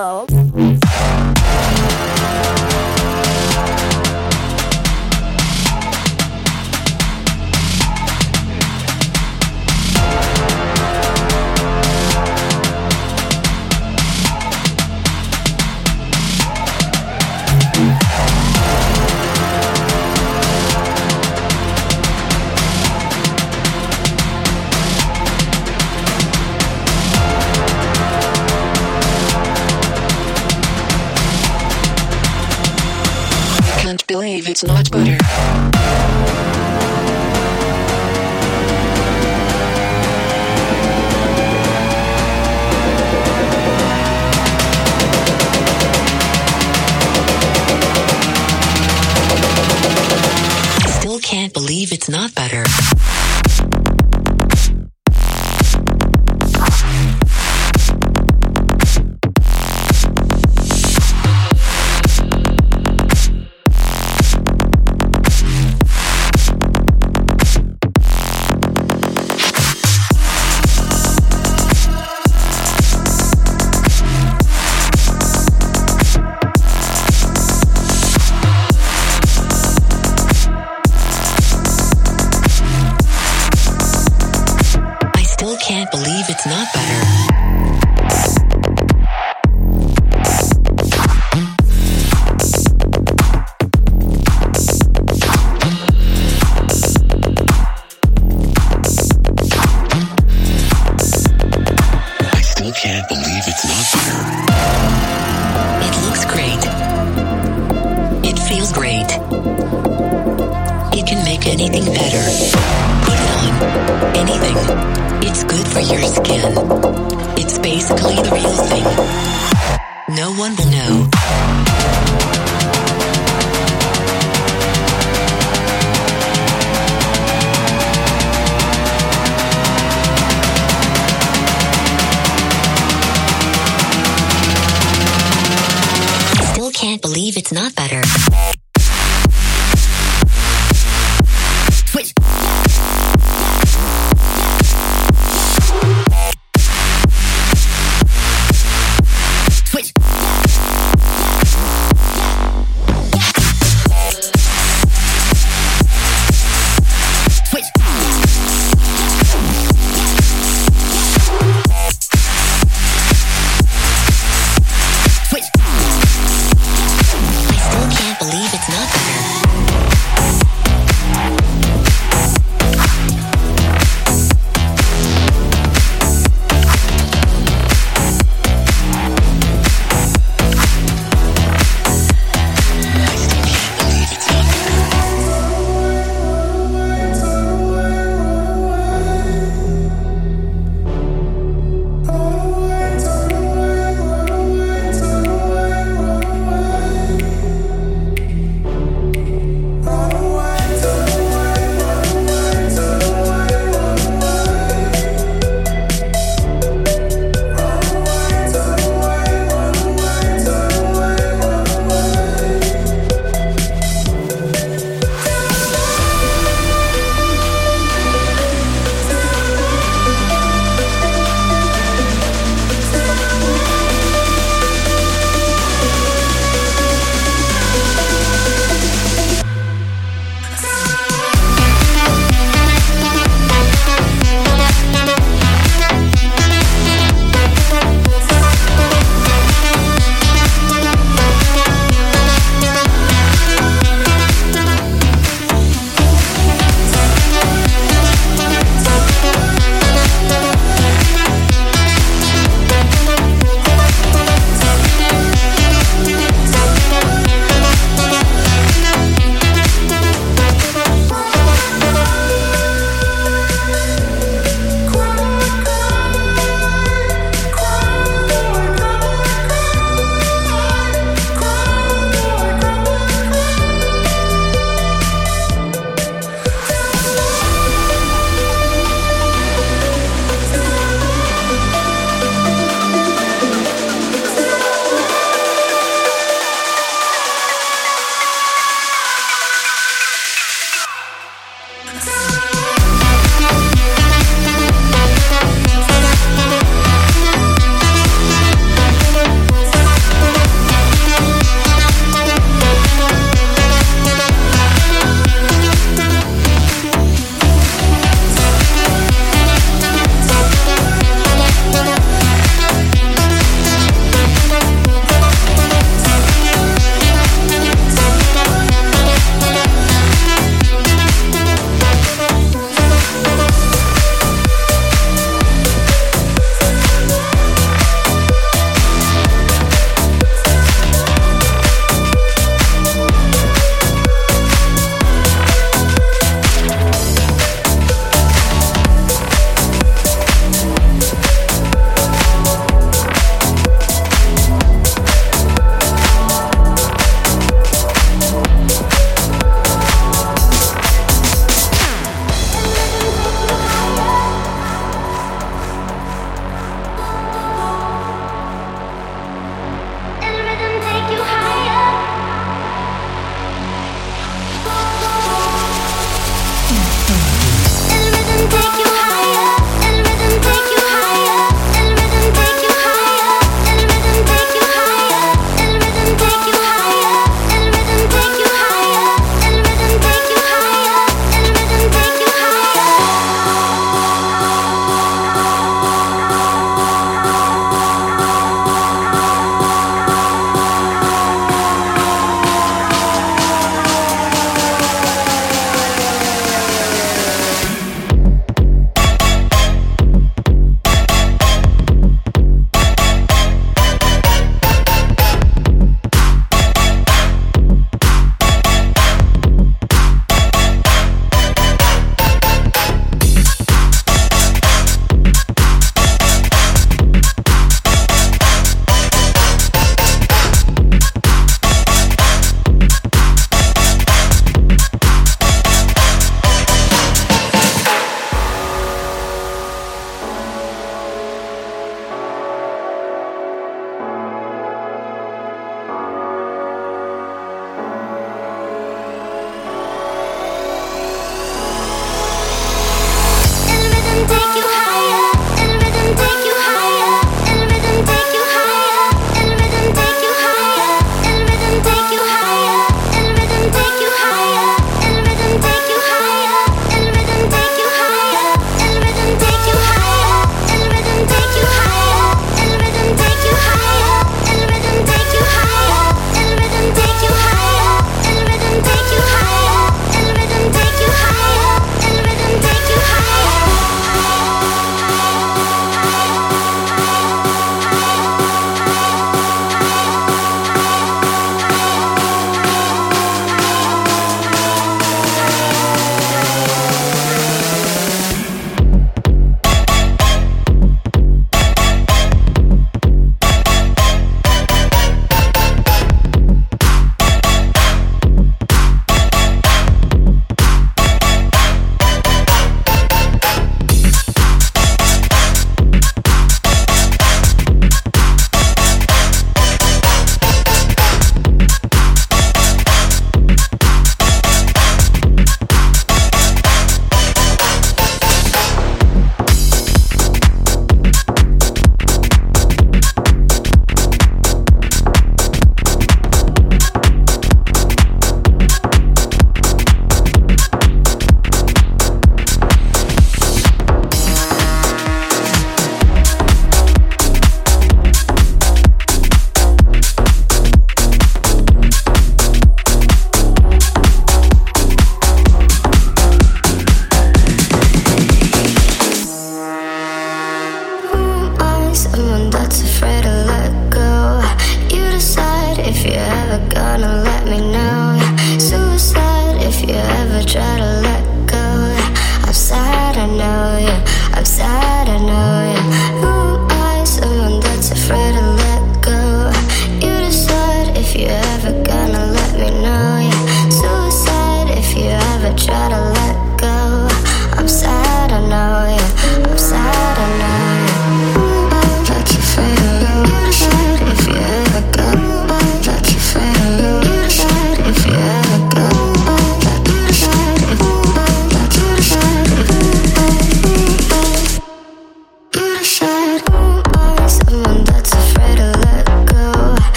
Hello. It's not butter.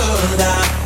아무나.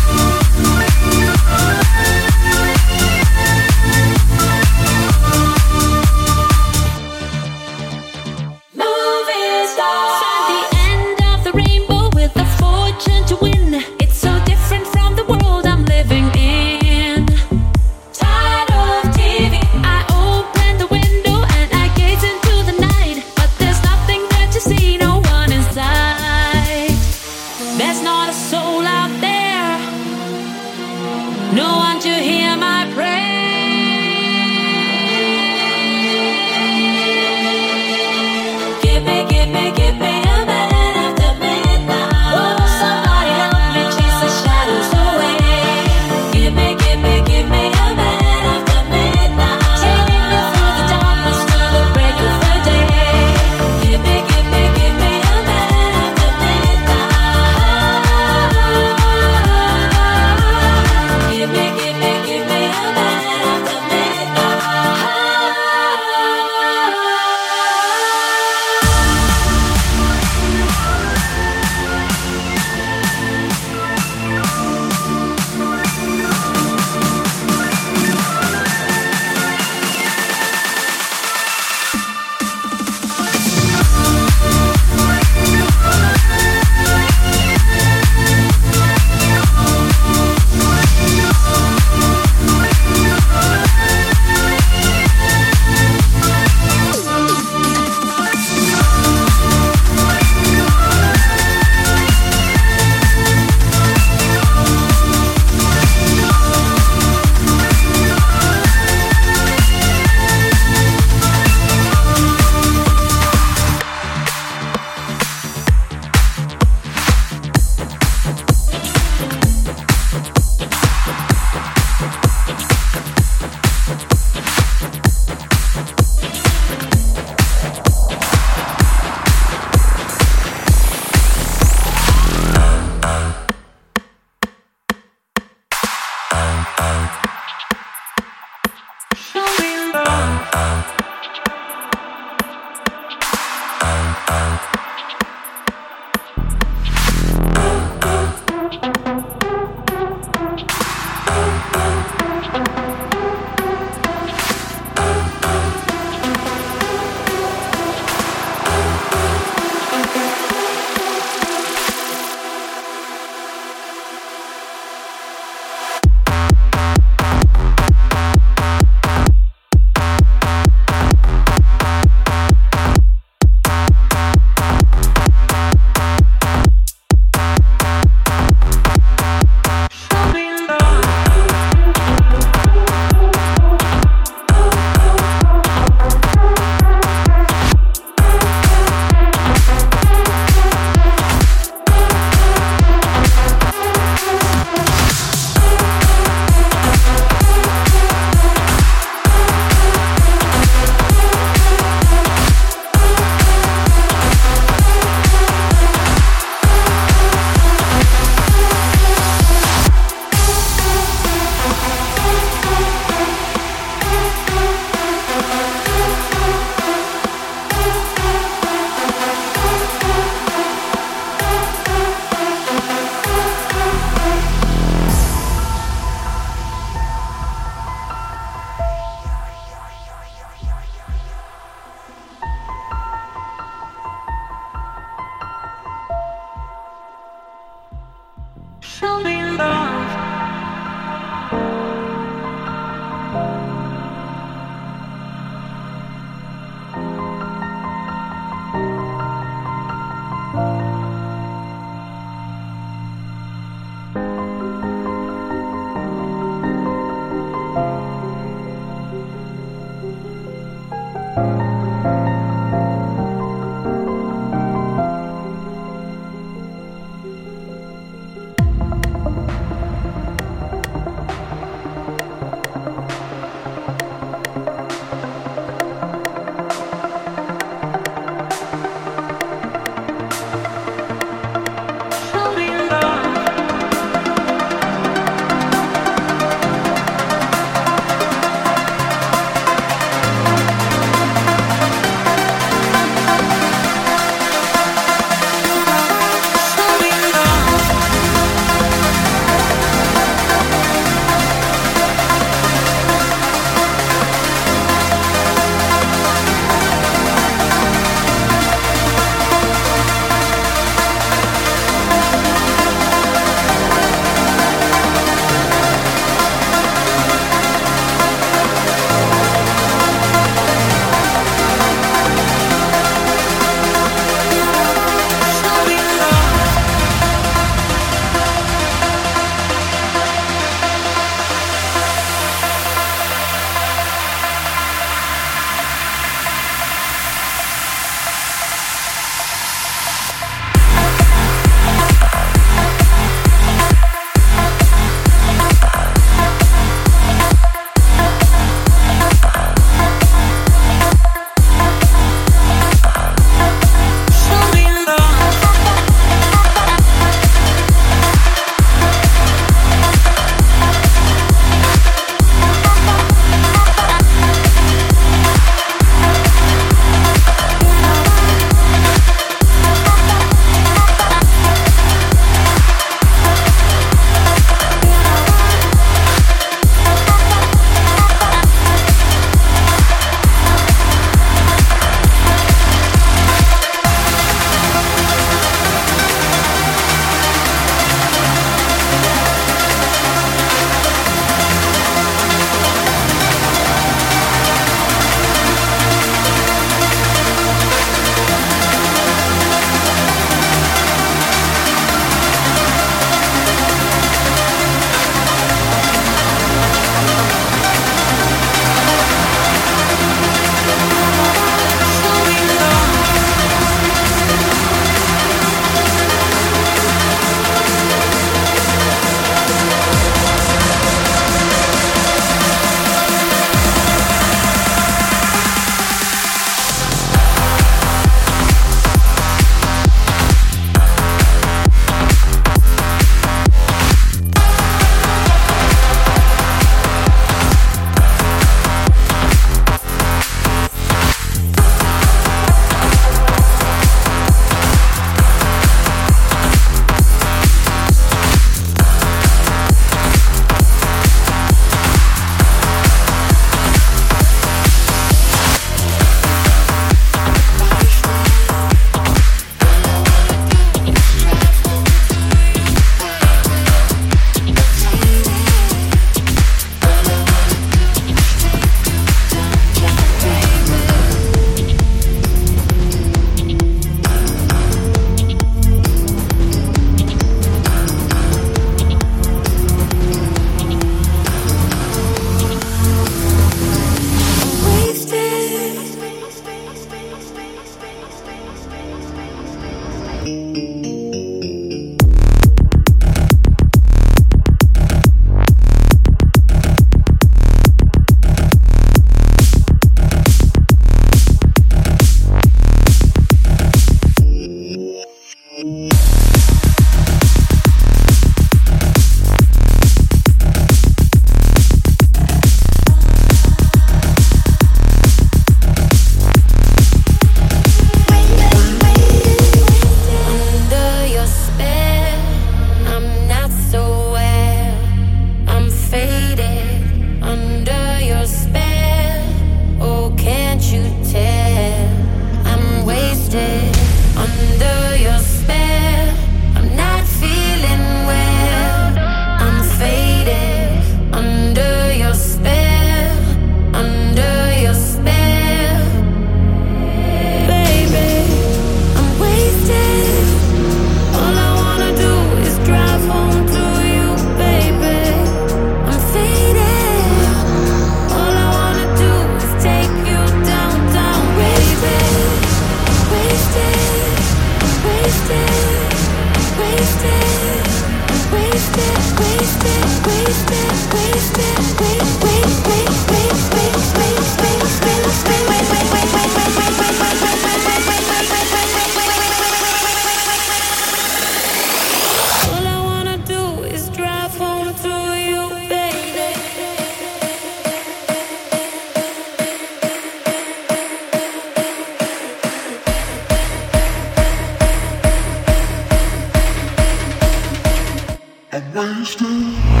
Wasted.